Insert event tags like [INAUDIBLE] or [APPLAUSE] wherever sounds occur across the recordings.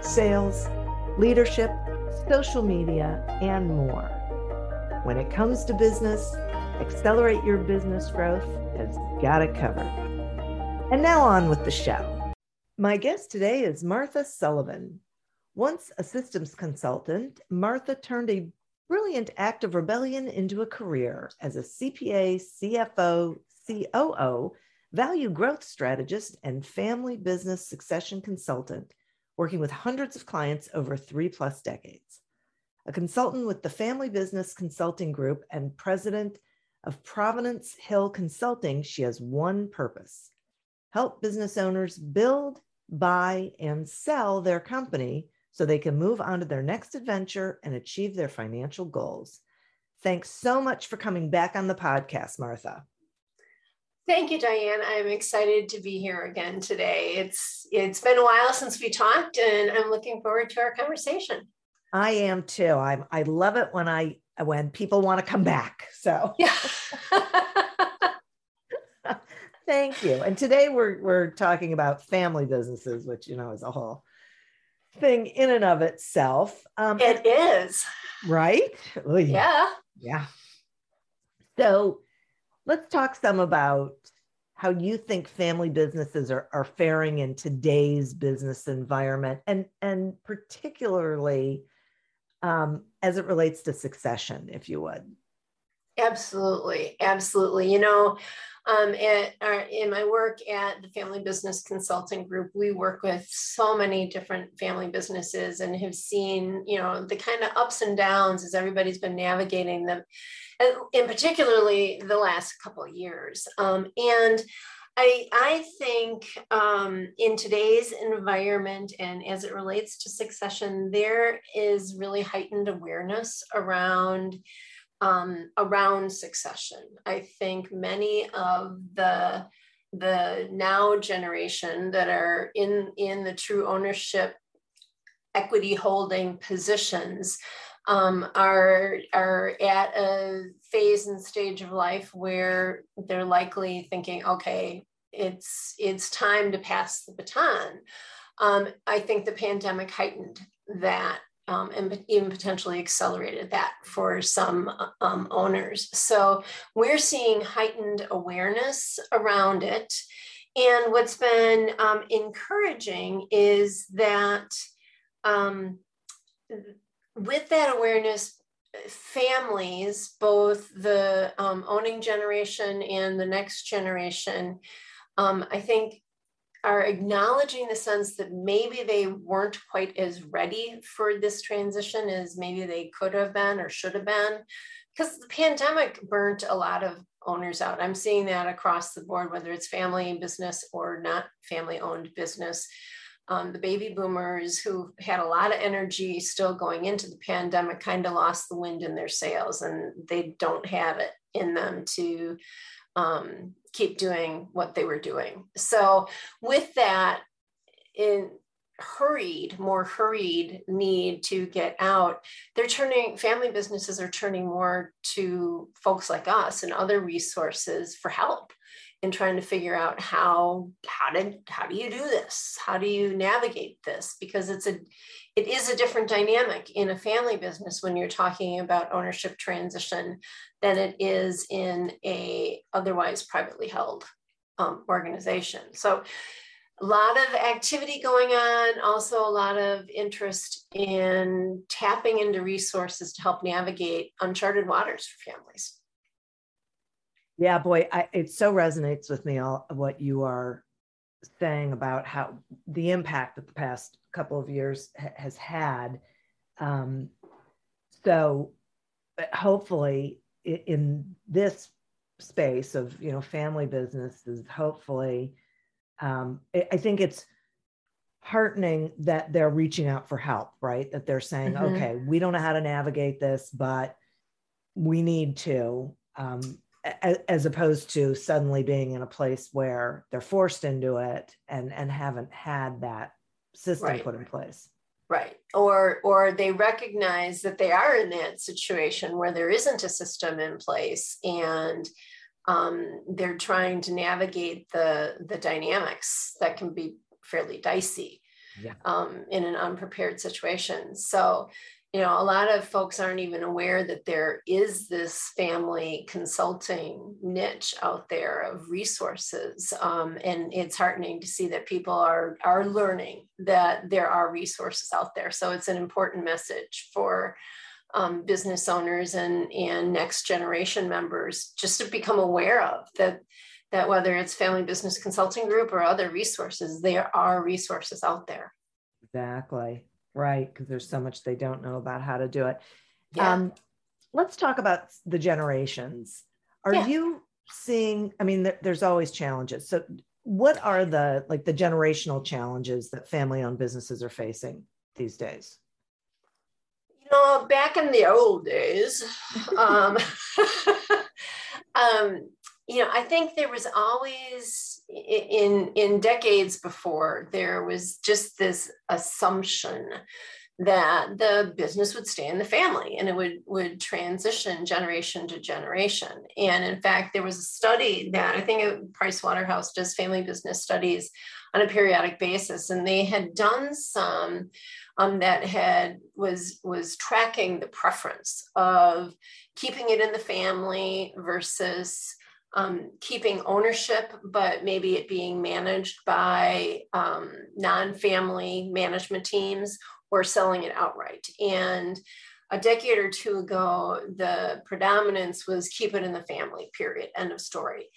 sales, leadership, social media, and more. When it comes to business, Accelerate Your Business Growth has got it covered. And now on with the show. My guest today is Martha Sullivan. Once a systems consultant, Martha turned a brilliant act of rebellion into a career as a CPA, CFO, COO, value growth strategist, and family business succession consultant working with hundreds of clients over three plus decades. A consultant with the Family Business Consulting Group and president of Provenance Hill Consulting, she has one purpose help business owners build, buy, and sell their company so they can move on to their next adventure and achieve their financial goals. Thanks so much for coming back on the podcast, Martha. Thank you, Diane. I'm excited to be here again today. It's it's been a while since we talked, and I'm looking forward to our conversation. I am too. I'm I love it when I when people want to come back. So yeah. [LAUGHS] Thank you. And today we're we're talking about family businesses, which you know is a whole thing in and of itself. Um, it is right. Oy. Yeah. Yeah. So let's talk some about how you think family businesses are, are faring in today's business environment and and particularly um, as it relates to succession if you would absolutely absolutely you know um, at our, in my work at the family business consulting group we work with so many different family businesses and have seen you know the kind of ups and downs as everybody's been navigating them in particularly the last couple of years. Um, and I, I think um, in today's environment and as it relates to succession, there is really heightened awareness around um, around succession. I think many of the the now generation that are in in the true ownership equity holding positions um, are are at a phase and stage of life where they're likely thinking, okay, it's it's time to pass the baton. Um, I think the pandemic heightened that um, and even potentially accelerated that for some um, owners. So we're seeing heightened awareness around it. And what's been um, encouraging is that um, with that awareness, families, both the um, owning generation and the next generation, um, I think are acknowledging the sense that maybe they weren't quite as ready for this transition as maybe they could have been or should have been because the pandemic burnt a lot of owners out. I'm seeing that across the board, whether it's family business or not family owned business um, the baby boomers who had a lot of energy still going into the pandemic kind of lost the wind in their sails and they don't have it in them to um, keep doing what they were doing. So, with that, in hurried, more hurried need to get out, they're turning, family businesses are turning more to folks like us and other resources for help in trying to figure out how how did how do you do this how do you navigate this because it's a it is a different dynamic in a family business when you're talking about ownership transition than it is in a otherwise privately held um, organization. So a lot of activity going on also a lot of interest in tapping into resources to help navigate uncharted waters for families. Yeah, boy, I, it so resonates with me all what you are saying about how the impact that the past couple of years ha- has had. Um, so, hopefully, in, in this space of you know family businesses, hopefully, um, I think it's heartening that they're reaching out for help, right? That they're saying, mm-hmm. okay, we don't know how to navigate this, but we need to, um, as, opposed to suddenly being in a place where they're forced into it and and haven't had that system right. put in place. Right. Or or they recognize that they are in that situation where there isn't a system in place and um, they're trying to navigate the the dynamics that can be fairly dicey yeah. um, in an unprepared situation. So, you know, a lot of folks aren't even aware that there is this family consulting niche out there of resources, um, and it's heartening to see that people are are learning that there are resources out there. So it's an important message for um, business owners and and next generation members just to become aware of that that whether it's family business consulting group or other resources there are resources out there exactly right because there's so much they don't know about how to do it yeah. um, let's talk about the generations are yeah. you seeing i mean there's always challenges so what are the like the generational challenges that family owned businesses are facing these days You know, back in the old days, [LAUGHS] um, [LAUGHS] um, you know, I think there was always in in decades before there was just this assumption that the business would stay in the family and it would would transition generation to generation. And in fact there was a study that i think price waterhouse does family business studies on a periodic basis and they had done some um, that had was was tracking the preference of keeping it in the family versus um, keeping ownership, but maybe it being managed by um, non-family management teams or selling it outright. And a decade or two ago, the predominance was keep it in the family, period, end of story.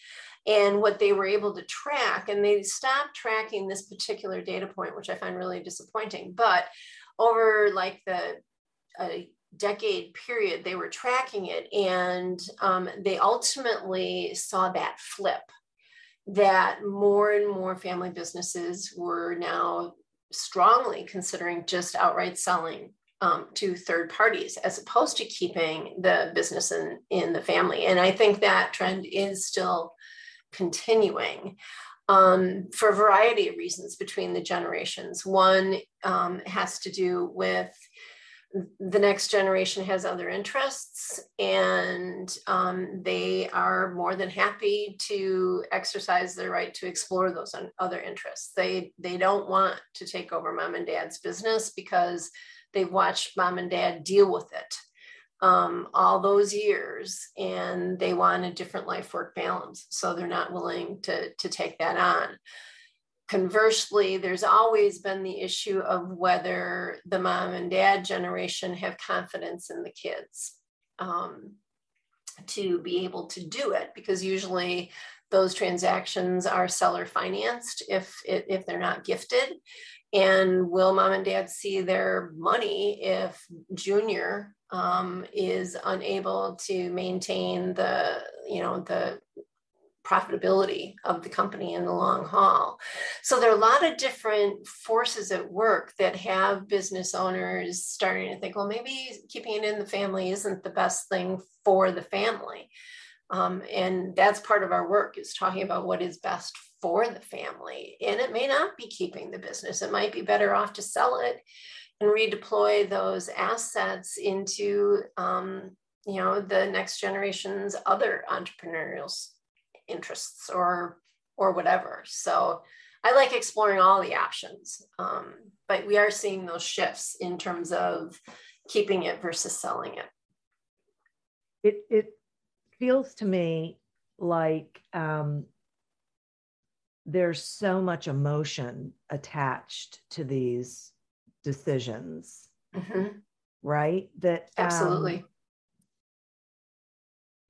And what they were able to track, and they stopped tracking this particular data point, which I find really disappointing. But over like the a decade period, they were tracking it, and um, they ultimately saw that flip. That more and more family businesses were now strongly considering just outright selling um, to third parties as opposed to keeping the business in, in the family. And I think that trend is still continuing um, for a variety of reasons between the generations. One um, has to do with the next generation has other interests and um, they are more than happy to exercise their right to explore those other interests they they don't want to take over mom and dad's business because they've watched mom and dad deal with it um, all those years and they want a different life work balance. So they're not willing to, to take that on. Conversely, there's always been the issue of whether the mom and dad generation have confidence in the kids um, to be able to do it because usually those transactions are seller financed if if they're not gifted. And will mom and dad see their money if junior um, is unable to maintain the you know the profitability of the company in the long haul. So there are a lot of different forces at work that have business owners starting to think well maybe keeping it in the family isn't the best thing for the family. Um, and that's part of our work is talking about what is best for the family. And it may not be keeping the business. It might be better off to sell it and redeploy those assets into um, you know the next generation's other entrepreneurial interests or or whatever. So i like exploring all the options um, but we are seeing those shifts in terms of keeping it versus selling it. It it feels to me like um, there's so much emotion attached to these decisions mm-hmm. right? That um, absolutely. um,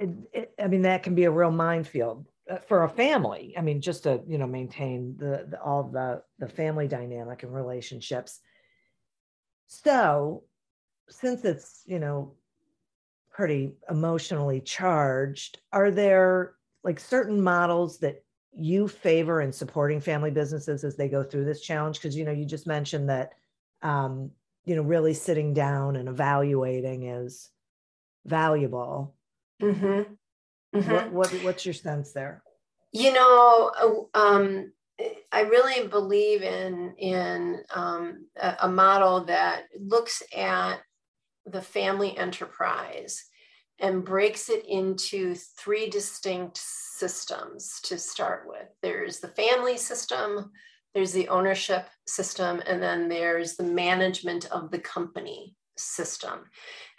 it, it, i mean that can be a real minefield uh, for a family i mean just to you know maintain the, the all the the family dynamic and relationships so since it's you know pretty emotionally charged are there like certain models that you favor in supporting family businesses as they go through this challenge? Because you know, you just mentioned that um, you know, really sitting down and evaluating is valuable. Mm-hmm. Mm-hmm. What, what, what's your sense there? You know, uh, um, I really believe in in um, a, a model that looks at the family enterprise and breaks it into three distinct systems to start with. There's the family system, there's the ownership system, and then there's the management of the company system.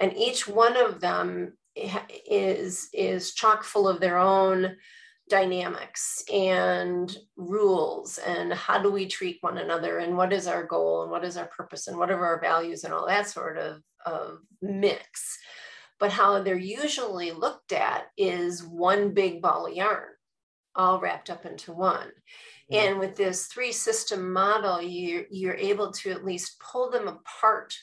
And each one of them is, is chock full of their own dynamics and rules and how do we treat one another and what is our goal and what is our purpose and what are our values and all that sort of, of mix but how they're usually looked at is one big ball of yarn all wrapped up into one mm-hmm. and with this three system model you, you're able to at least pull them apart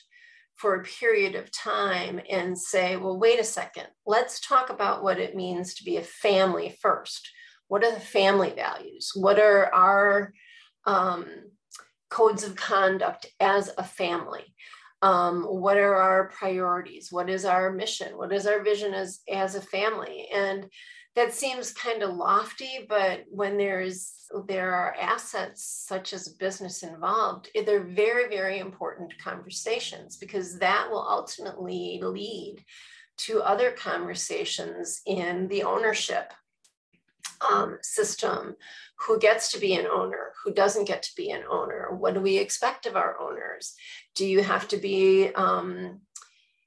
for a period of time and say, well, wait a second, let's talk about what it means to be a family first. What are the family values? What are our um, codes of conduct as a family? Um, what are our priorities? What is our mission? What is our vision as, as a family? And that seems kind of lofty, but when there's there are assets such as business involved, eh, they're very, very important conversations because that will ultimately lead to other conversations in the ownership um, system. Who gets to be an owner? Who doesn't get to be an owner? What do we expect of our owners? Do you have to be um,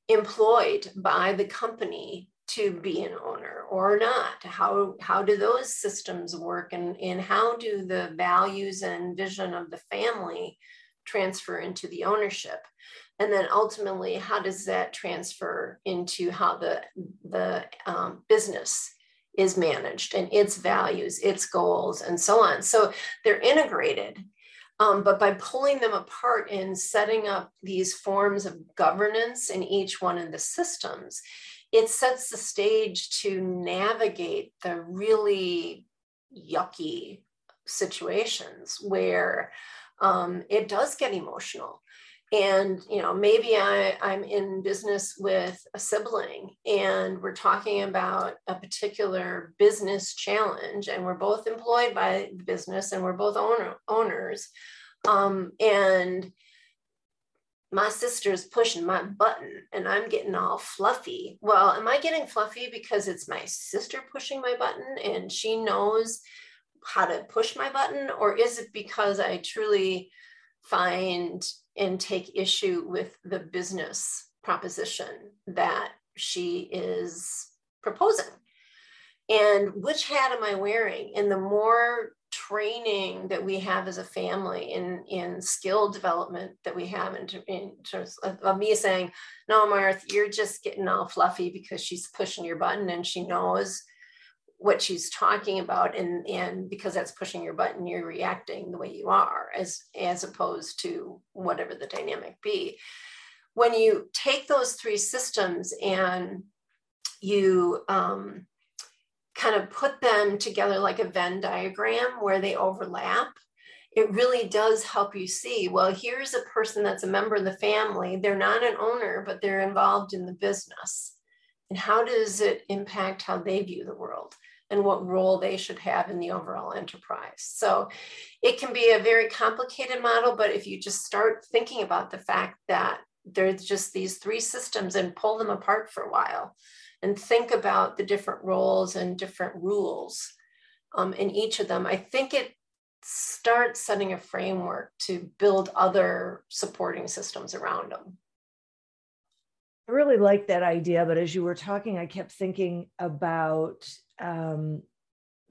employed by the company to be an owner or not? How how do those systems work and and how do the values and vision of the family transfer into the ownership? And then ultimately how does that transfer into how the the um, business is managed and its values its goals and so on? So they're integrated um, but by pulling them apart and setting up these forms of governance in each one of the systems it sets the stage to navigate the really yucky situations where um, it does get emotional. And you know maybe I, i'm in business with a sibling and we're talking about a particular business challenge and we're both employed by the business and we're both owner, owners um, and my sister's pushing my button and I'm getting all fluffy. Well, am I getting fluffy because it's my sister pushing my button and she knows how to push my button? Or is it because I truly find and take issue with the business proposition that she is proposing? And which hat am I wearing? And the more training that we have as a family in in skill development that we have in, in terms of, of, me saying no marth you're just getting all fluffy because she's pushing your button and she knows what she's talking about and and because that's pushing your button you're reacting the way you are as as opposed to whatever the dynamic be. When you take those three systems and you um, kind of put them together like a Venn diagram where they overlap, it really does help you see well, here's a person that's a member of the family. They're not an owner, but they're involved in the business. And how does it impact how they view the world? and what role they should have in the overall enterprise. So it can be a very complicated model, but if you just start thinking about the fact that there's just these three systems and pull them apart for a while, and think about the different roles and different rules um, in each of them, I think it starts setting a framework to build other supporting systems around them. I really like that idea, but as you were talking, I kept thinking about um,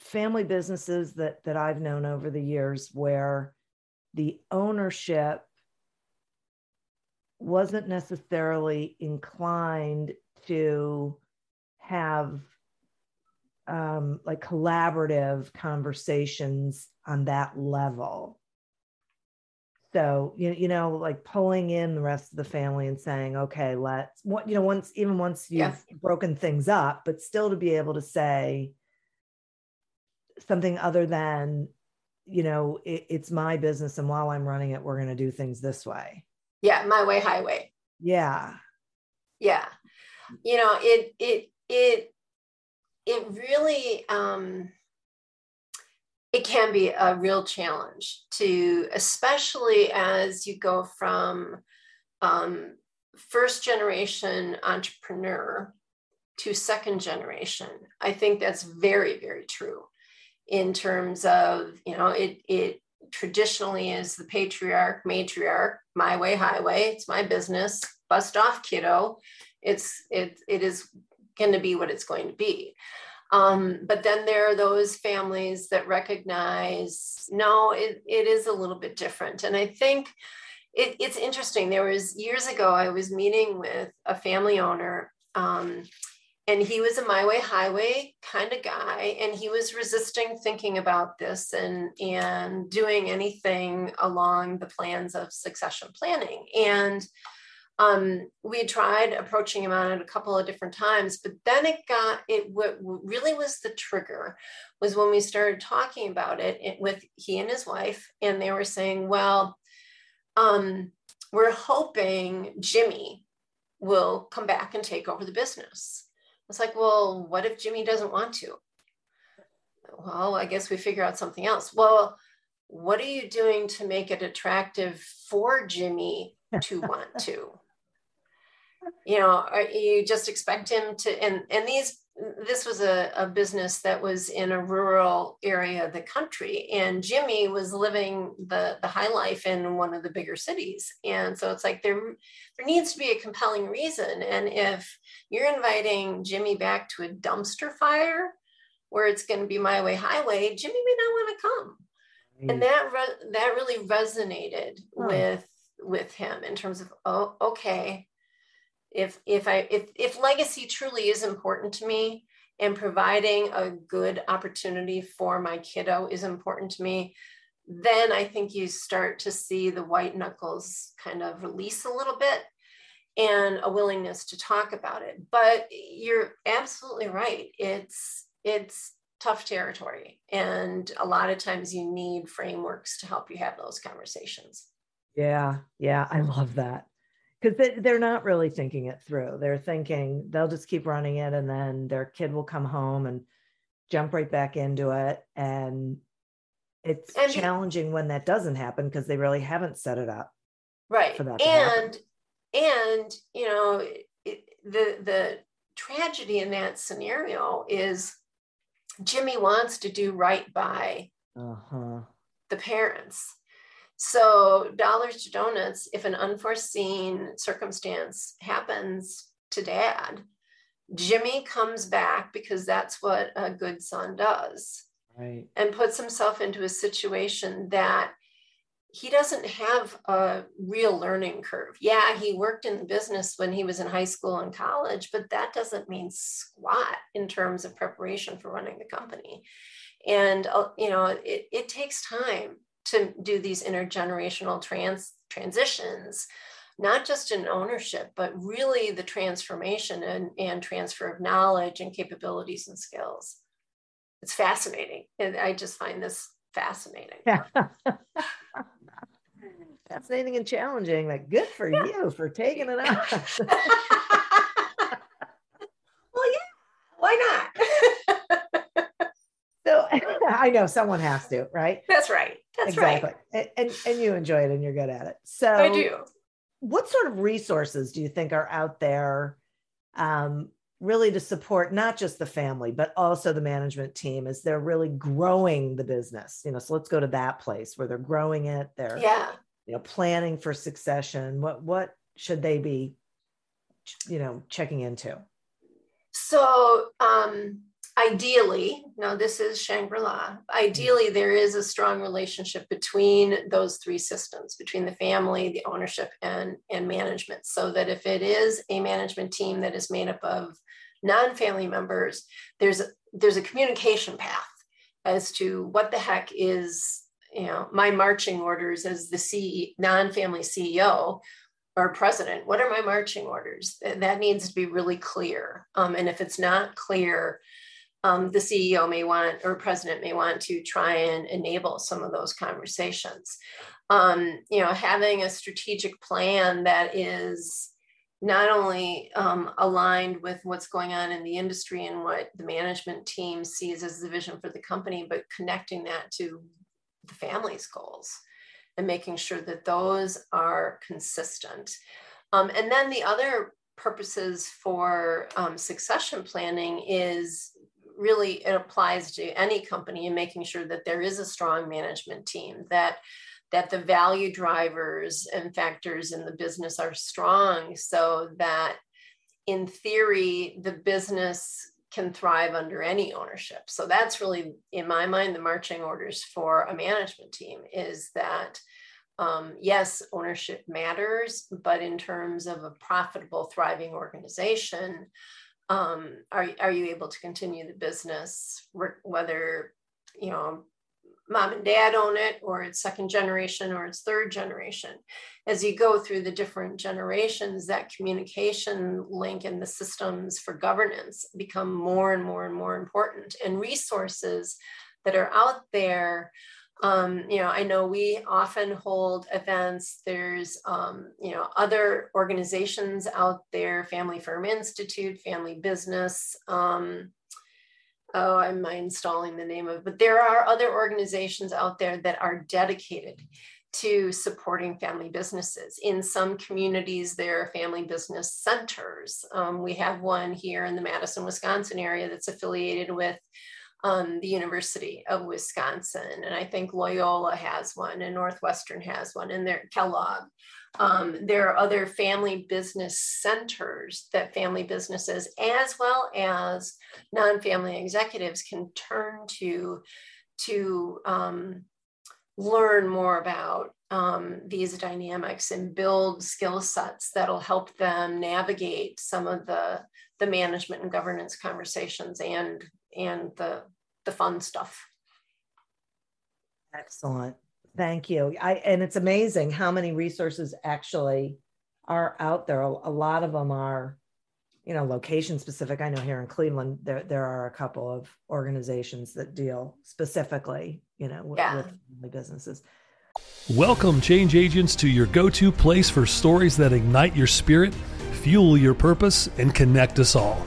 family businesses that that I've known over the years where the ownership wasn't necessarily inclined to have um, like collaborative conversations on that level. So you you know like pulling in the rest of the family and saying, okay, let's what you know once even once you've broken things up, but still to be able to say, something other than you know it, it's my business and while i'm running it we're going to do things this way. Yeah my way highway. Yeah. Yeah. You know it it it it really um it can be a real challenge to especially as you go from um, first generation entrepreneur to second generation. I think that's very very true in terms of you know it it traditionally is the patriarch matriarch my way highway. It's my business. Bust off kiddo. It's it, it is going to be what it's going to be. Um, but then there are those families that recognize no it, it is a little bit different. And i think it, it's interesting. There was years ago i was meeting with a family owner um, and he was a my way highway kind of guy and he was resisting thinking about this and and doing anything along the plans of succession planning. And um, we tried approaching him on it a couple of different times but then it got it what really was the trigger was when we started talking about it, it with he and his wife and they were saying well um, we're hoping jimmy will come back and take over the business. It's like well what if jimmy doesn't want to? Well i guess we figure out something else. Well what are you doing to make it attractive for jimmy to want to you know you just expect him to and and these this was a, a business that was in a rural area of the country and jimmy was living the the high life in one of the bigger cities. And so it's like there there needs to be a compelling reason. And if you're inviting jimmy back to a dumpster fire where it's going to be my way highway jimmy may not want to come mm. and that re- that really resonated huh. with with him in terms of oh okay if if i if if legacy truly is important to me and providing a good opportunity for my kiddo is important to me then i think you start to see the white knuckles kind of release a little bit and a willingness to talk about it. But you're absolutely right. It's it's tough territory and a lot of times you need frameworks to help you have those conversations. Yeah yeah i love that because they're not really thinking it through. They're thinking they'll just keep running it and then their kid will come home and jump right back into it. And it's and challenging when that doesn't happen because they really haven't set it up. Right. For that and, and, you know, it, the, the tragedy in that scenario is Jimmy wants to do right by uh-huh. the parents so, dollars to donuts, if an unforeseen circumstance happens to dad, Jimmy comes back because that's what a good son does. Right. And puts himself into a situation that he doesn't have a real learning curve. Yeah, he worked in the business when he was in high school and college, but that doesn't mean squat in terms of preparation for running the company. And, uh, you know, it, it takes time to do these intergenerational trans transitions not just in ownership but really the transformation and, and transfer of knowledge and capabilities and skills. It's fascinating. And i just find this fascinating. Yeah. [LAUGHS] fascinating and challenging. Like good for yeah. you for taking it on. [LAUGHS] Well yeah why not? [LAUGHS] So i know someone has to right? That's right that's exactly. right. And, and you enjoy it and you're good at it. So I do. What sort of resources do you think are out there um, really to support not just the family, but also the management team as they're really growing the business? You know, so let's go to that place where they're growing it. They're yeah, you know, planning for succession. What what should they be, you know, checking into? So um ideally, now this is Shangri La, ideally, there is a strong relationship between those three systems, between the family, the ownership, and, and management. So that if it is a management team that is made up of non family members, there's a, there's a communication path as to what the heck is you know my marching orders as the C, non-family CEO or president. What are my marching orders? That needs to be really clear. Um, and if it's not clear, um, the CEO may want or president may want to try and enable some of those conversations. Um, you know, having a strategic plan that is not only um, aligned with what's going on in the industry and what the management team sees as the vision for the company, but connecting that to the family's goals and making sure that those are consistent. Um, and then the other purposes for um, succession planning is really it applies to any company in making sure that there is a strong management team that that the value drivers and factors in the business are strong so that in theory the business can thrive under any ownership. So that's really in my mind the marching orders for a management team is that um, yes ownership matters but in terms of a profitable thriving organization um, are, are you able to continue the business whether you know mom and dad own it or it's second generation or it's third generation? As you go through the different generations that communication link and the systems for governance become more and more and more important and resources that are out there um, you know i know we often hold events there's um, you know other organizations out there family firm institute family business um, oh, I'm installing the name of, but there are other organizations out there that are dedicated to supporting family businesses. In some communities, there are family business centers. Um, we have one here in the Madison, Wisconsin area that's affiliated with um, the University of Wisconsin. And I think Loyola has one, and Northwestern has one, and there Kellogg. Um, there are other family business centers that family businesses, as well as non-family executives, can turn to to um, learn more about um, these dynamics and build skill sets that'll help them navigate some of the the management and governance conversations and and the the fun stuff. Excellent. Thank you. I and it's amazing how many resources actually are out there. A, a lot of them are, you know, location specific. I know here in Cleveland, there there are a couple of organizations that deal specifically, you know, with, yeah. with family businesses. Welcome, change agents, to your go-to place for stories that ignite your spirit, fuel your purpose, and connect us all.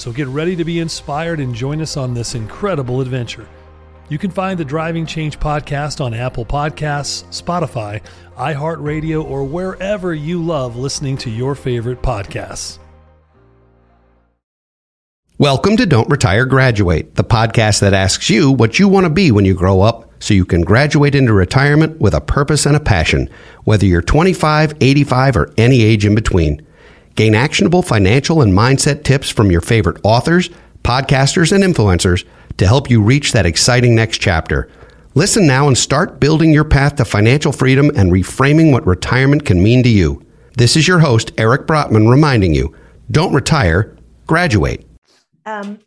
So get ready to be inspired and join us on this incredible adventure. You can find the Driving Change podcast on Apple Podcasts, Spotify, iHeartRadio, or wherever you love listening to your favorite podcasts. Welcome to Don't Retire, Graduate, the podcast that asks you what you want to be when you grow up so you can graduate into retirement with a purpose and a passion, whether you're 25, 85, or any age in between. Gain actionable financial and mindset tips from your favorite authors, podcasters, and influencers to help you reach that exciting next chapter. Listen now and start building your path to financial freedom and reframing what retirement can mean to you. This is your host, Eric Brotman, reminding you don't retire, graduate. Um,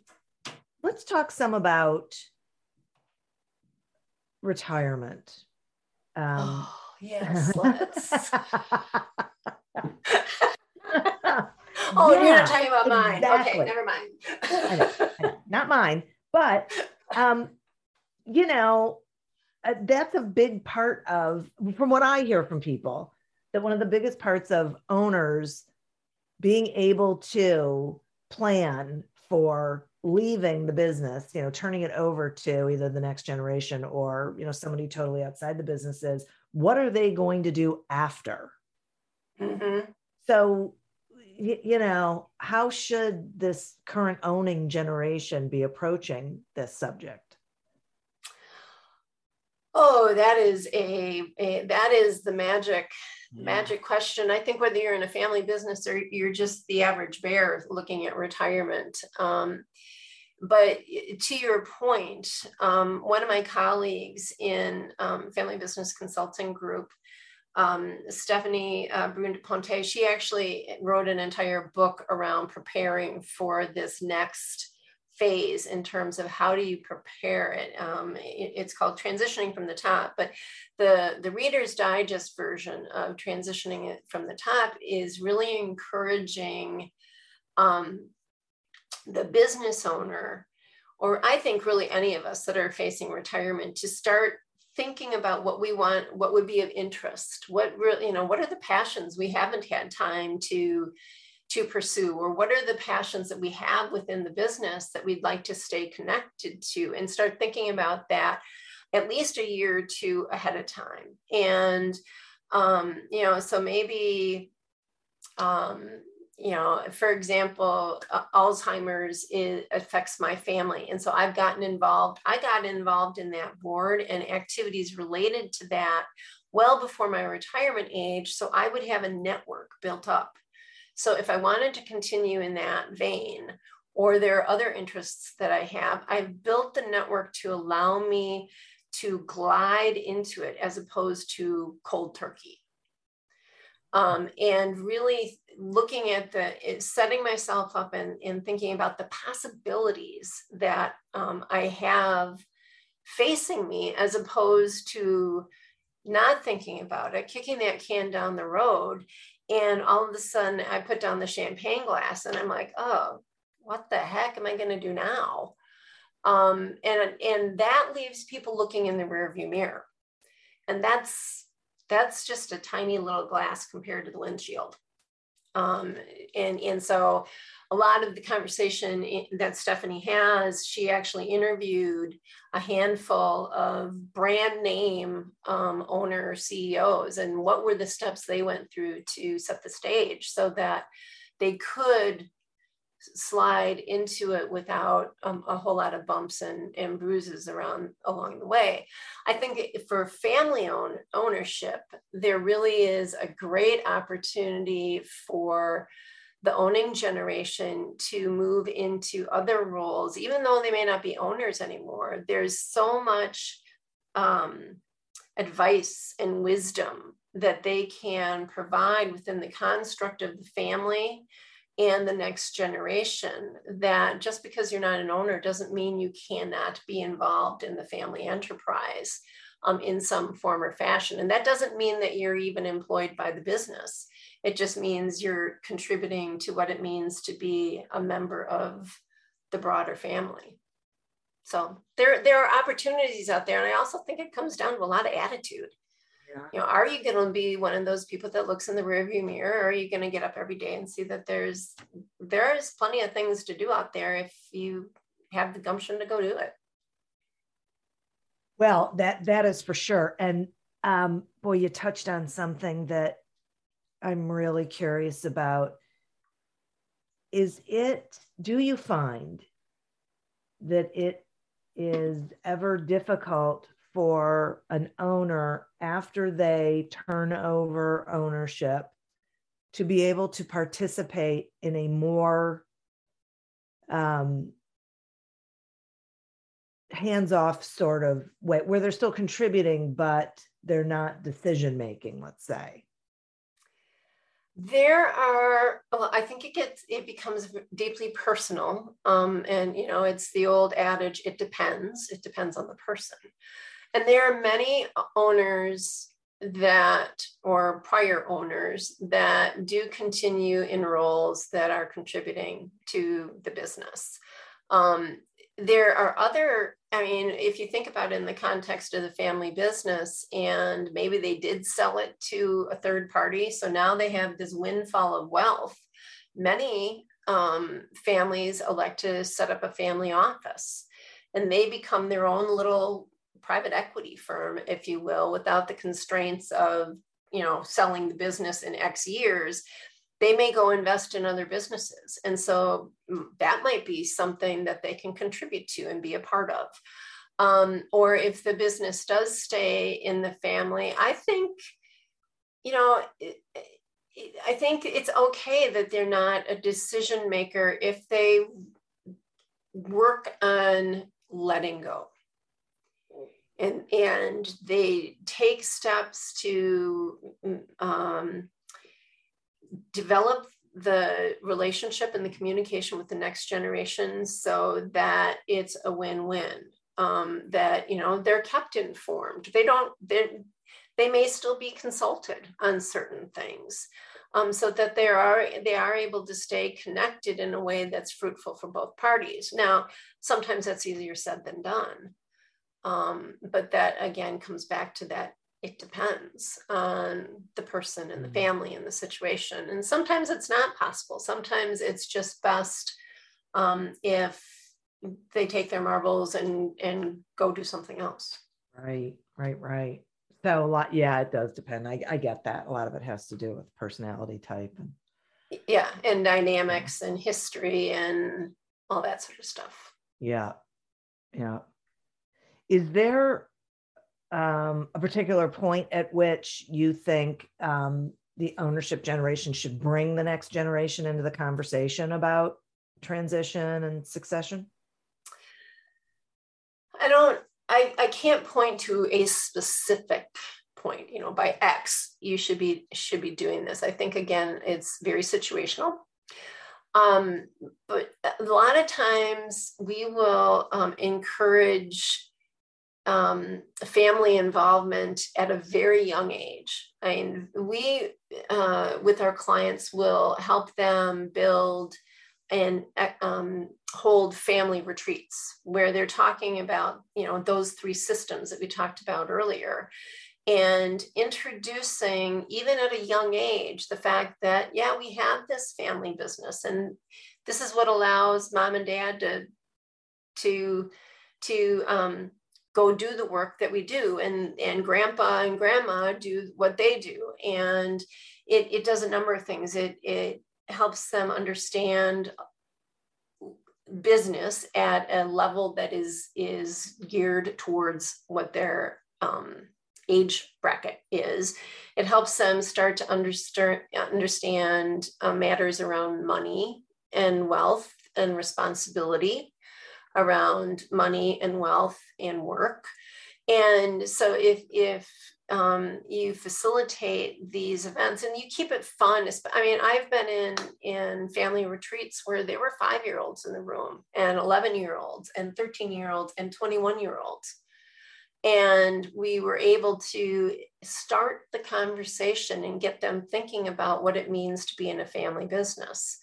let's talk some about retirement. Um, oh, yes, let's. [LAUGHS] oh, yeah, you're not talking about mine. Exactly. Okay, never mind. I know, I know. Not mine, but um, you know, uh, that's a big part of, from what I hear from people, that one of the biggest parts of owners being able to plan for leaving the business, you know, turning it over to either the next generation or, you know, somebody totally outside the business is what are they going to do after? Mm-hmm. So you know, how should this current owning generation be approaching this subject? Oh, that is a, a that is the magic yeah. magic question. I think whether you're in a family business or you're just the average bear looking at retirement, um, but to your point, um, one of my colleagues in um, Family Business Consulting Group, um, Stephanie uh, Brun Ponte, she actually wrote an entire book around preparing for this next phase in terms of how do you prepare it. Um, it. It's called transitioning from the top, but the the Reader's Digest version of transitioning it from the top is really encouraging um, the business owner, or I think really any of us that are facing retirement, to start thinking about what we want, what would be of interest, what really, you know, what are the passions we haven't had time to to pursue or what are the passions that we have within the business that we'd like to stay connected to and start thinking about that at least a year or two ahead of time. And um, you know so maybe um, you know for example uh, alzheimer's is, affects my family and so i've gotten involved i got involved in that board and activities related to that well before my retirement age so i would have a network built up so if I wanted to continue in that vein, or there are other interests that I have, I've built the network to allow me to glide into it as opposed to cold turkey. Um, and really looking at the setting myself up and, thinking about the possibilities that um, I have facing me as opposed to not thinking about it, kicking that can down the road and all of a sudden, I put down the champagne glass and I'm like, oh, what the heck am I going to do now? Um, and, and that leaves people looking in the rearview mirror. And that's, that's just a tiny little glass compared to the windshield. Um, and, and so a lot of the conversation that Stephanie has, she actually interviewed a handful of brand name um, owner CEOs and what were the steps they went through to set the stage so that they could slide into it without um, a whole lot of bumps and, and bruises around along the way. I think for family own ownership, there really is a great opportunity for the owning generation to move into other roles, even though they may not be owners anymore. There's so much um, advice and wisdom that they can provide within the construct of the family and the next generation that just because you're not an owner doesn't mean you cannot be involved in the family enterprise um, in some form or fashion. And that doesn't mean that you're even employed by the business. It just means you're contributing to what it means to be a member of the broader family. So there, there are opportunities out there. And I also think it comes down to a lot of attitude. Yeah. You know, are you going to be one of those people that looks in the rearview mirror, or are you going to get up every day and see that there's there's plenty of things to do out there if you have the gumption to go do it? Well, that that is for sure. And um, boy, you touched on something that I'm really curious about is it, do you find that it is ever difficult for an owner after they turn over ownership to be able to participate in a more um, hands off sort of way where they're still contributing, but they're not decision making, let's say? there are well, i think it gets it becomes deeply personal um, and you know it's the old adage it depends it depends on the person and there are many owners that or prior owners that do continue in roles that are contributing to the business. Um, there are other i mean if you think about it in the context of the family business and maybe they did sell it to a third party so now they have this windfall of wealth. Many um, families elect to set up a family office and they become their own little private equity firm if you will without the constraints of you know selling the business in x years they may go invest in other businesses. And so mm, that might be something that they can contribute to and be a part of. Um, or if the business does stay in the family, I think, you know, I think it's okay that they're not a decision maker if they work on letting go and and they take steps to um, develop the relationship and the communication with the next generation so that it's a win-win. Um, that you know they're kept informed. They don't they, they may still be consulted on certain things um, so that they are they are able to stay connected in a way that's fruitful for both parties. Now sometimes that's easier said than done um, but that again comes back to that it depends on the person and the mm-hmm. family and the situation. And sometimes it's not possible. Sometimes it's just best um, if they take their marbles and and go do something else. Right, right, right. So a lot, yeah, it does depend. I, I get that. A lot of it has to do with personality type and yeah, and dynamics and history and all that sort of stuff. Yeah, yeah. Is there um, a particular point at which you think um, the ownership generation should bring the next generation into the conversation about transition and succession? I don't, I, I can't point to a specific point, you know, by X, you should be should be doing this. I think again, it's very situational. Um, but a lot of times we will um, encourage um, family involvement at a very young age. I mean, we, uh, with our clients, will help them build and um, hold family retreats where they're talking about, you know, those three systems that we talked about earlier. And introducing, even at a young age, the fact that, yeah, we have this family business and this is what allows mom and dad to, to, to um, go do the work that we do and and grandpa and grandma do what they do and it, it does a number of things. It it helps them understand business at a level that is is geared towards what their um, age bracket is. It helps them start to understand understand uh, matters around money and wealth and responsibility around money and wealth and work. And so if if um, you facilitate these events and you keep it fun. I mean, I've been in in family retreats where there were five year olds in the room, and eleven year olds, and thirteen year olds, and twenty one year olds, and we were able to start the conversation and get them thinking about what it means to be in a family business.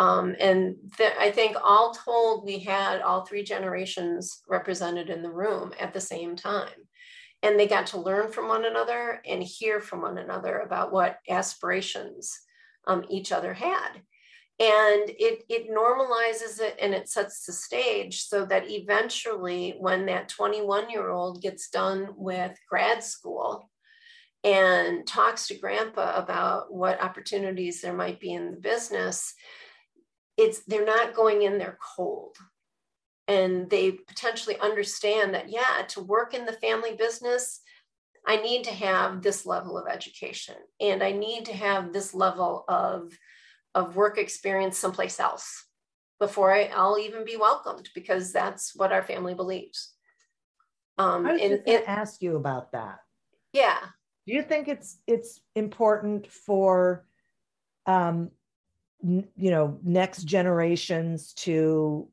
Um, and th- I think all told, we had all three generations represented in the room at the same time. And they got to learn from one another and hear from one another about what aspirations um, each other had. And it, it normalizes it and it sets the stage so that eventually, when that 21 year old gets done with grad school and talks to grandpa about what opportunities there might be in the business, it's they're not going in there cold. And they potentially understand that yeah to work in the family business i need to have this level of education and i need to have this level of of work experience someplace else before I, will even be welcomed because that's what our family believes. Um i was and, just going to ask you about that. Yeah. Do you think it's it's important for um you know next generations to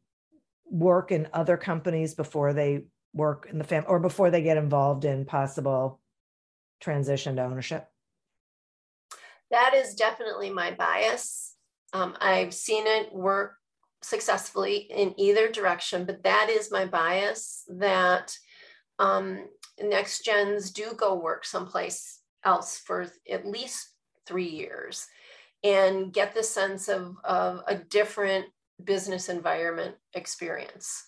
work in other companies before they work in the family or before they get involved in possible transition to ownership? That is definitely my bias. Um, i've seen it work successfully in either direction but that is my bias that um, next gens do go work someplace else for at least three years and get the sense of, of a different business environment experience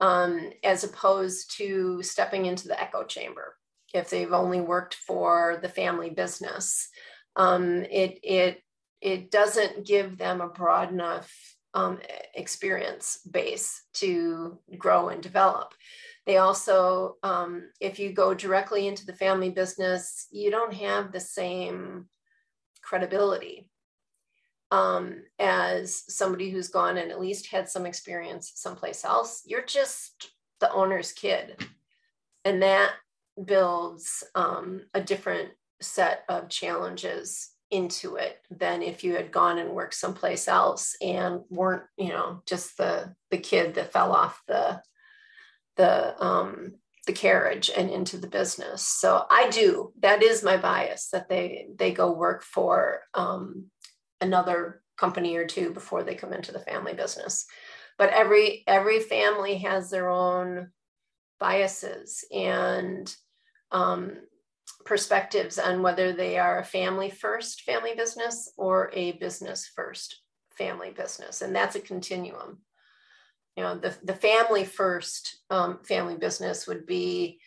um, as opposed to stepping into the echo chamber. If they've only worked for the family business um, it it it doesn't give them a broad enough um, experience base to grow and develop. They also um, if you go directly into the family business you don't have the same credibility um, as somebody who's gone and at least had some experience someplace else. You're just the owner's kid. And that builds um, a different set of challenges into it than if you had gone and worked someplace else and weren't you know just the the kid that fell off the the um the carriage and into the business so i do that is my bias that they they go work for um another company or two before they come into the family business but every every family has their own biases and um, perspectives on whether they are a family first family business or a business first family business. And that's a continuum. You know, the, the family first um, family business would be,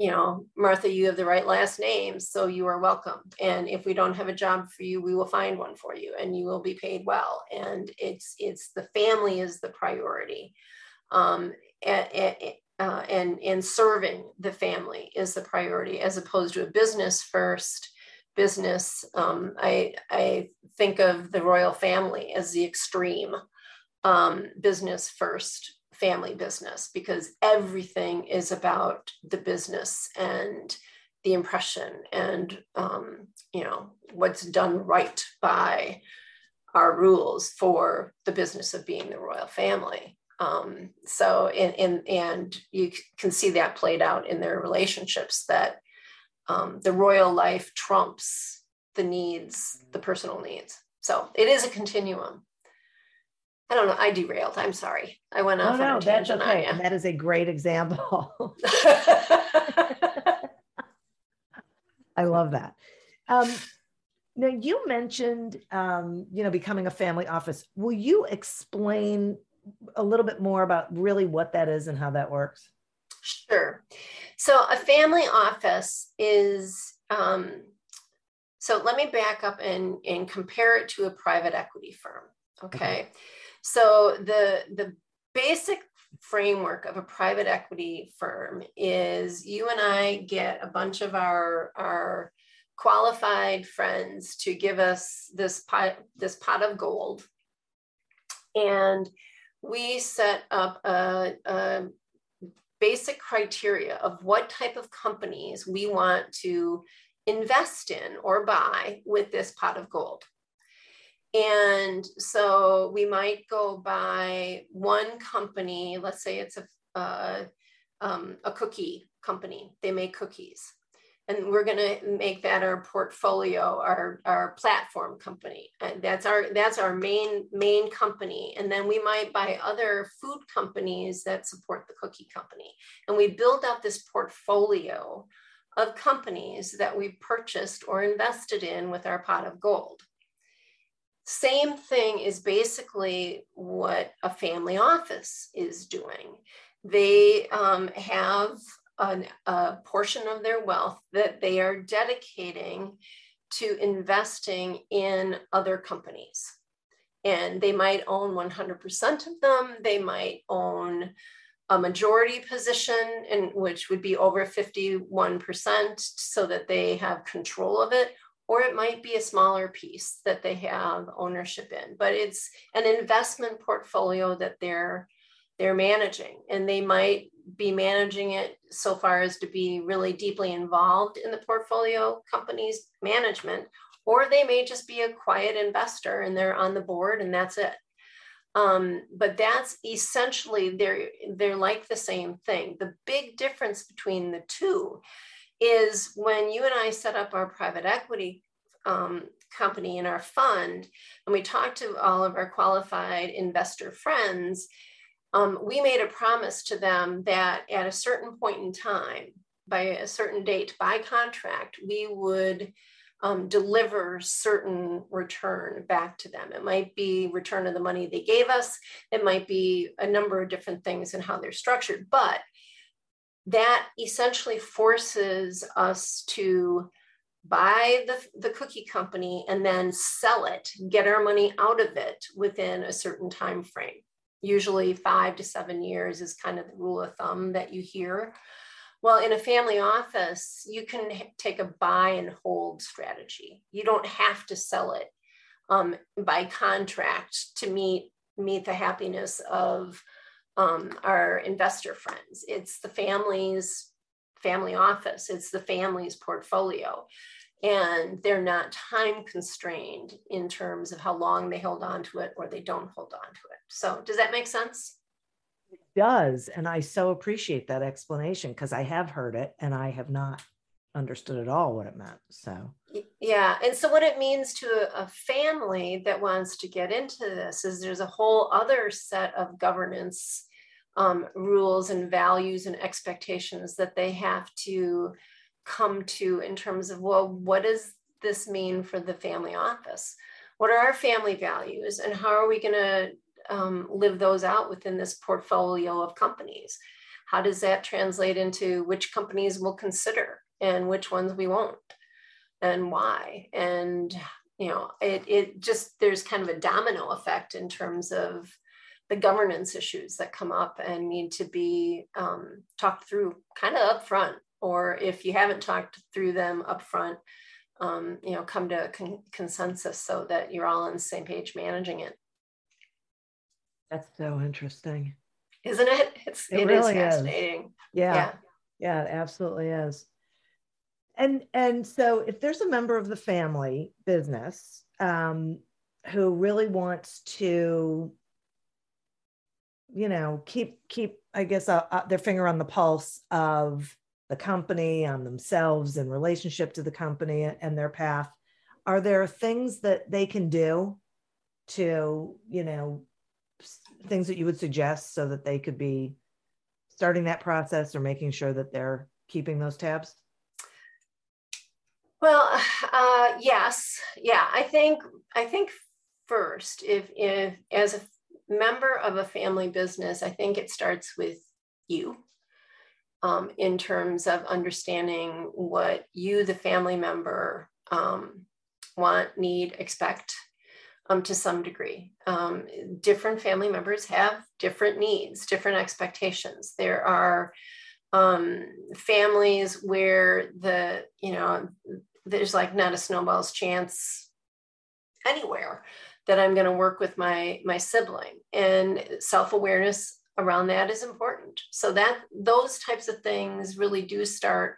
you know, Martha, you have the right last name, so you are welcome. And if we don't have a job for you, we will find one for you and you will be paid well. And it's, it's the family is the priority. Um, and, uh, and and serving the family is the priority as opposed to a business first business um, I, I think of the royal family as the extreme um, business first family business because everything is about the business and the impression and um, you know what's done right by our rules for the business of being the royal family um, so, and, and, and you can see that played out in their relationships that um, the royal life trumps the needs, the personal needs. So it is a continuum. I don't know. I derailed. I'm sorry. I went off. Oh, no, that's okay. And that is a great example. [LAUGHS] I love that. Um, now you mentioned, um, you know, becoming a family office. Will you explain a little bit more about really what that is and how that works? Sure. So a family office is, um, so let me back up and, and compare it to a private equity firm. Okay. okay. So the, the basic framework of a private equity firm is you and I get a bunch of our, our qualified friends to give us this pot, this pot of gold. And we set up a, a basic criteria of what type of companies we want to invest in or buy with this pot of gold. And so we might go buy one company, let's say it's a, uh, um, a cookie company, they make cookies. And we're going to make that our portfolio our our platform company. And that's our that's our main main company. And then we might buy other food companies that support the cookie company. And we build out this portfolio of companies that we purchased or invested in with our pot of gold same thing is basically what a family office is doing they um, have an, a portion of their wealth that they are dedicating to investing in other companies. And they might own 100% of them, they might own a majority position, in which would be over 51%, so that they have control of it, or it might be a smaller piece that they have ownership in. But it's an investment portfolio that they're they're managing and they might be managing it so far as to be really deeply involved in the portfolio company's management or they may just be a quiet investor and they're on the board and that's it um, but that's essentially they're they're like the same thing the big difference between the two is when you and i set up our private equity um, company in our fund and we talked to all of our qualified investor friends um, we made a promise to them that at a certain point in time, by a certain date, by contract, we would um, deliver certain return back to them. It might be return of the money they gave us. It might be a number of different things and how they're structured. But that essentially forces us to buy the, the cookie company and then sell it, get our money out of it within a certain time frame usually five to seven years is kind of the rule of thumb that you hear. Well, in a family office, you can take a buy and hold strategy. You don't have to sell it um, by contract to meet meet the happiness of um, our investor friends. It's the family's family office. It's the family's portfolio. And they're not time constrained in terms of how long they hold on to it or they don't hold on to it. So, does that make sense? It does. And I so appreciate that explanation because I have heard it and I have not understood at all what it meant. So, yeah. And so, what it means to a family that wants to get into this is there's a whole other set of governance um, rules and values and expectations that they have to come to in terms of, well, what does this mean for the family office? What are our family values and how are we going to um, live those out within this portfolio of companies? How does that translate into which companies we'll consider and which ones we won't and why? And, you know, it, it just, there's kind of a domino effect in terms of the governance issues that come up and need to be um, talked through kind of upfront or if you haven't talked through them up front, um, you know, come to a con- consensus so that you're all on the same page managing it. That's so interesting. Isn't it? It's it, it really is fascinating. Is. Yeah. yeah. Yeah, it absolutely is. And and so if there's a member of the family business um, who really wants to you know keep keep i guess uh, uh, their finger on the pulse of the company, on themselves in relationship to the company and their path. Are there things that they can do to, you know, things that you would suggest so that they could be starting that process or making sure that they're keeping those tabs? Well, [SIGHS] uh, yes, yeah. I think I think first, if if as a member of a family business, I think it starts with you um, in terms of understanding what you, the family member, um, want, need, expect um, to some degree. Um, different family members have different needs, different expectations. There are um, families where the, you know, there's like not a snowball's chance anywhere that I'm going to work with my my sibling and self-awareness around that is important. So that those types of things really do start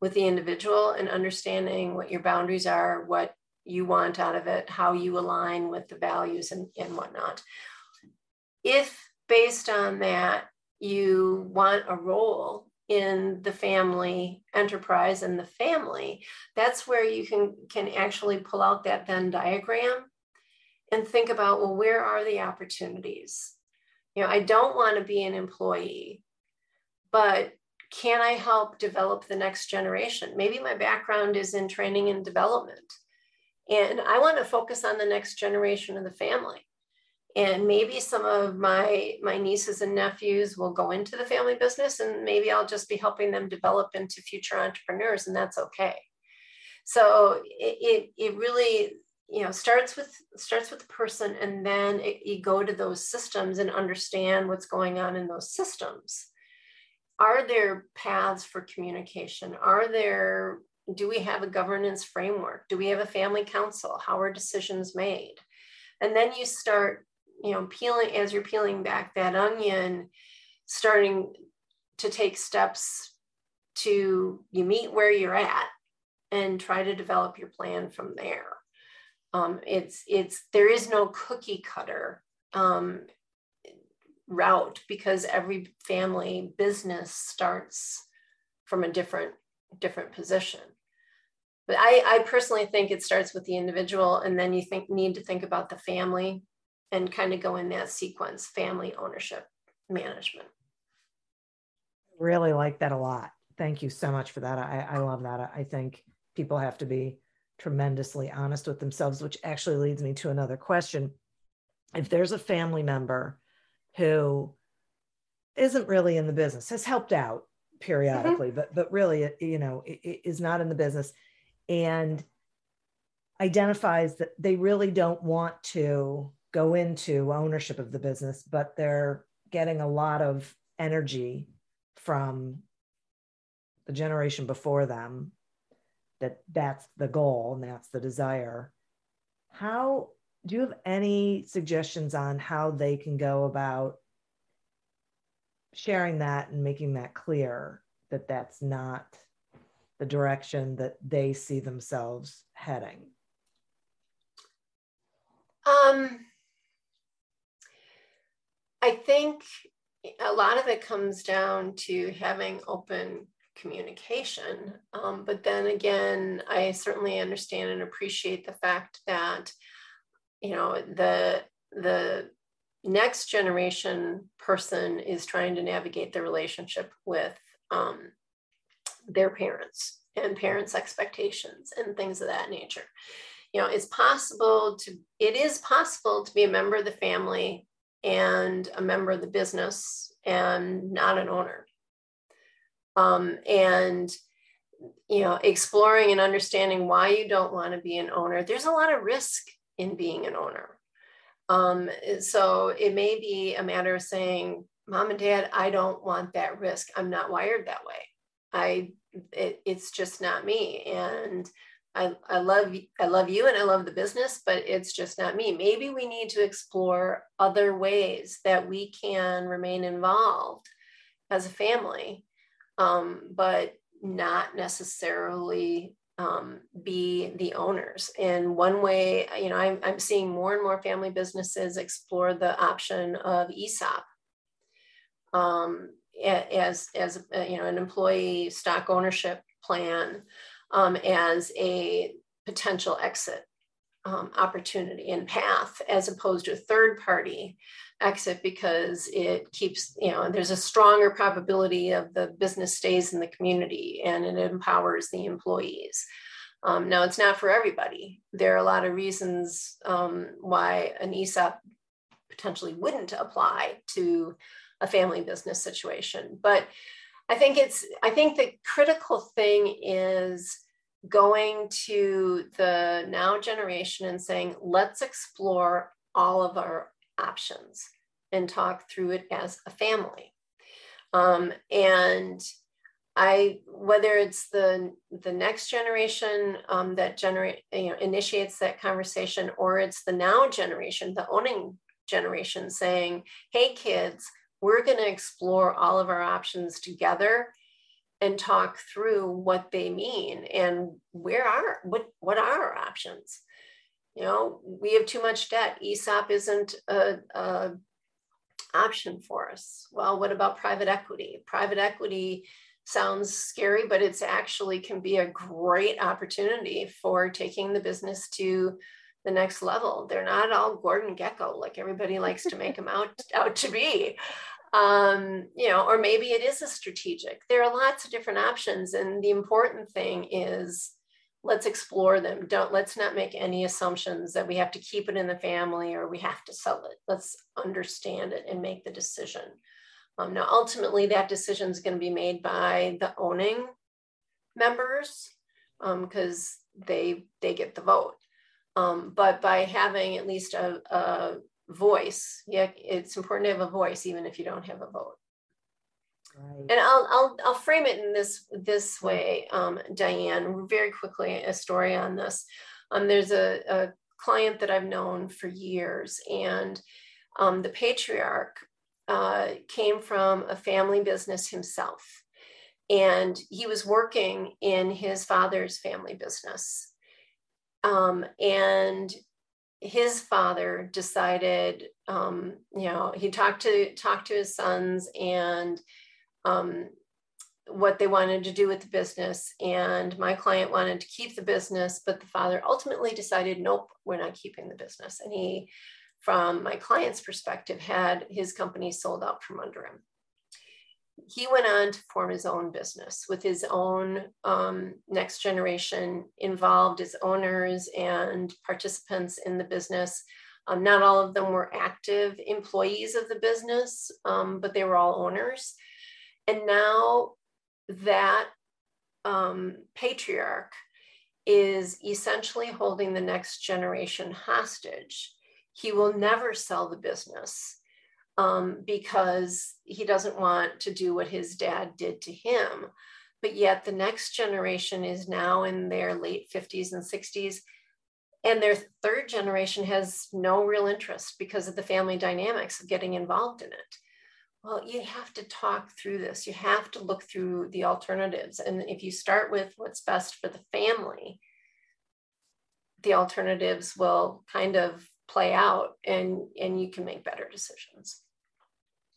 with the individual and understanding what your boundaries are, what you want out of it, how you align with the values and, and whatnot. If based on that, you want a role in the family enterprise and the family, that's where you can, can actually pull out that Venn diagram and think about, well, where are the opportunities? you know i don't want to be an employee but can i help develop the next generation maybe my background is in training and development and i want to focus on the next generation of the family and maybe some of my my nieces and nephews will go into the family business and maybe i'll just be helping them develop into future entrepreneurs and that's okay. So it, it, it really you know starts with starts with the person and then it, you go to those systems and understand what's going on in those systems. Are there paths for communication? Are there do we have a governance framework? Do we have a family council? How are decisions made? And then you start you know peeling as you're peeling back that onion starting to take steps to you meet where you're at and try to develop your plan from there um, it's it's there is no cookie cutter um, route because every family business starts from a different different position. But I, I personally think it starts with the individual, and then you think need to think about the family and kind of go in that sequence: family ownership, management. Really like that a lot. Thank you so much for that. I, I love that. I think people have to be tremendously honest with themselves, which actually leads me to another question. If there's a family member who isn't really in the business, has helped out periodically, mm-hmm. but but really, you know, is not in the business, and identifies that they really don't want to go into ownership of the business, but they're getting a lot of energy from the generation before them that that's the goal and that's the desire how do you have any suggestions on how they can go about sharing that and making that clear that that's not the direction that they see themselves heading? Um, I think a lot of it comes down to having open communication. Um, but then again, I certainly understand and appreciate the fact that, you know, the the next generation person is trying to navigate the relationship with um, their parents and parents' expectations and things of that nature. You know, it's possible to, it is possible to be a member of the family and a member of the business and not an owner. Um, and you know, exploring and understanding why you don't want to be an owner. There's a lot of risk in being an owner. Um, so it may be a matter of saying, Mom and Dad, I don't want that risk. I'm not wired that way. I it, it's just not me. And I, I love I love you and I love the business, but it's just not me. Maybe we need to explore other ways that we can remain involved as a family, um, but not necessarily um, be the owners. And one way, you know, I'm, I'm seeing more and more family businesses explore the option of ESOP um, as as uh, you know an employee stock ownership plan um, as a potential exit um, opportunity and path as opposed to a third party exit because it keeps you know there's a stronger probability of the business stays in the community and it empowers the employees. Um, now it's not for everybody. There are a lot of reasons um, why an esop potentially wouldn't apply to a family business situation but i think it's i think the critical thing is going to the now generation and saying, let's explore all of our options and talk through it as a family. Um, and I, whether it's the the next generation um, that generate, you know, initiates that conversation, or it's the now generation, the owning generation, saying, "Hey, kids, we're going to explore all of our options together and talk through what they mean and where are what what are our options? You know we have too much debt. Esop isn't a, a option for us. Well what about private equity? Private equity sounds scary but it's actually can be a great opportunity for taking the business to the next level they're not all gordon Gekko like everybody likes to make them out [LAUGHS] out to be um, you know, or maybe it is a strategic. There are lots of different options. And the important thing is let's explore them. Don't let's not make any assumptions that we have to keep it in the family or we have to sell it. Let's understand it and make the decision. Um, now, ultimately, that decision is going to be made by the owning members because um, they they get the vote. Um, but by having at least a, a voice. Yeah, it's important to have a voice even if you don't have a vote. Right. And I'll, I'll I'll frame it in this this way, um, Diane. Very quickly, a story on this. Um, there's a, a client that I've known for years, and um, the patriarch uh, came from a family business himself, and he was working in his father's family business. Um, and his father decided, um, you know, he talked to talked to his sons and um, what they wanted to do with the business. And my client wanted to keep the business, but the father ultimately decided, nope, we're not keeping the business. And he, from my client's perspective, had his company sold out from under him he went on to form his own business with his own um, next generation involved as owners and participants in the business. Um, not all of them were active employees of the business, um, but they were all owners. And now that um, patriarch is essentially holding the next generation hostage. He will never sell the business um, because he doesn't want to do what his dad did to him. But yet the next generation is now in their late 50s and 60s. and their third generation has no real interest because of the family dynamics of getting involved in it well you have to talk through this you have to look through the alternatives and if you start with what's best for the family the alternatives will kind of play out and and you can make better decisions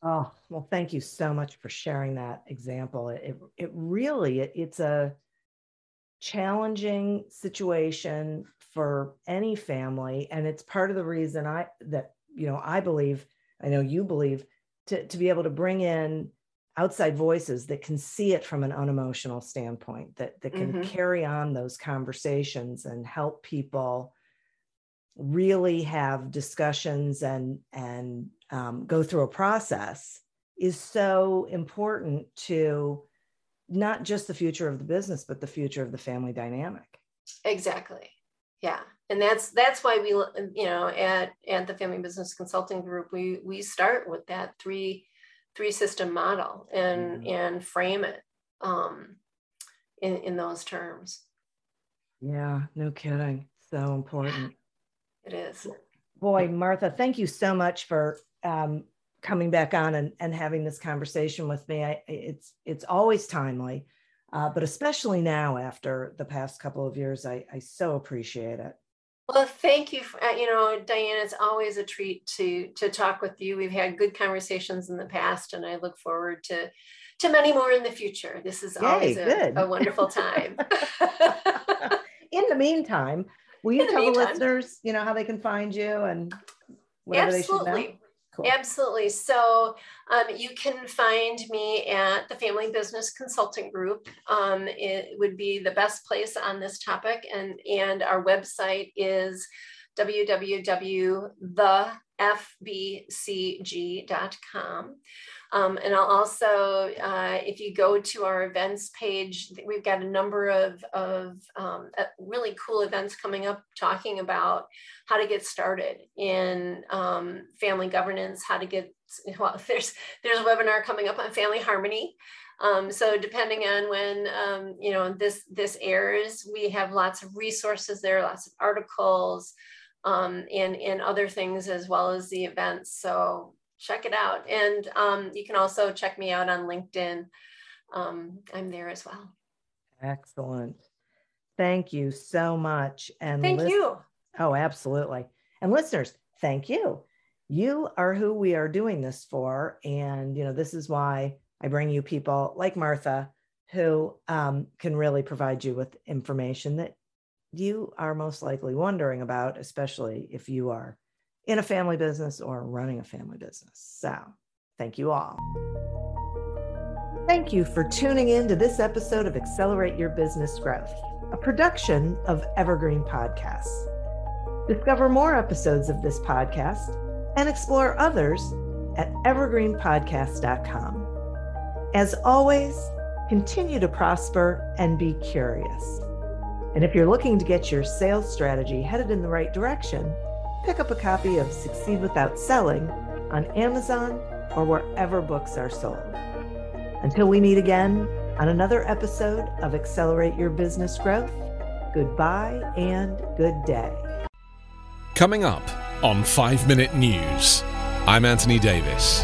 oh well thank you so much for sharing that example it it really it, it's a challenging situation for any family and it's part of the reason i that you know i believe i know you believe to, to be able to bring in outside voices that can see it from an unemotional standpoint that that can mm-hmm. carry on those conversations and help people really have discussions and and um, go through a process is so important to not just the future of the business but the future of the family dynamic. Exactly. Yeah. And that's that's why we you know at at the family business consulting group we we start with that three three system model and mm-hmm. and frame it um in in those terms. Yeah. No kidding. So important it is boy martha thank you so much for um coming back on and, and having this conversation with me I, it's it's always timely uh, but especially now after the past couple of years I, I so appreciate it well, thank you. For, uh, you know, Diane, it's always a treat to to talk with you. We've had good conversations in the past, and I look forward to to many more in the future. This is Yay, always a, a, wonderful time. [LAUGHS] in the meantime, will you tell the, the listeners, you know, how they can find you and whatever Absolutely. they should know? Cool. Absolutely. So um, you can find me at the Family Business Consulting Group. Um, it would be the best place on this topic, and and our website is www.thefbcg.com. Um, and I'll also, uh, if you go to our events page, we've got a number of, of um, uh, really cool events coming up talking about how to get started in um, family governance, how to get, [LAUGHS] well, there's, there's a webinar coming up on family harmony. Um, so depending on when um, you know this this airs, we have lots of resources there, lots of articles, um, and and other things as well as the events. So check it out. And um, you can also check me out on LinkedIn. Um, I'm there as well. Excellent. Thank you so much. And thank you. Oh, absolutely. And listeners, thank you. You are who we are doing this for. And, you know, this is why I bring you people like Martha who um, can really provide you with information that you are most likely wondering about, especially if you are in a family business or running a family business. So, thank you all. Thank you for tuning in to this episode of Accelerate Your Business Growth, a production of Evergreen Podcasts. Discover more episodes of this podcast and explore others at evergreenpodcast.com. As always, continue to prosper and be curious. And if you're looking to get your sales strategy headed in the right direction, pick up a copy of Succeed Without Selling on Amazon or wherever books are sold. Until we meet again on another episode of Accelerate Your Business Growth, goodbye and good day. Coming up on 5 Minute News, I'm Anthony Davis.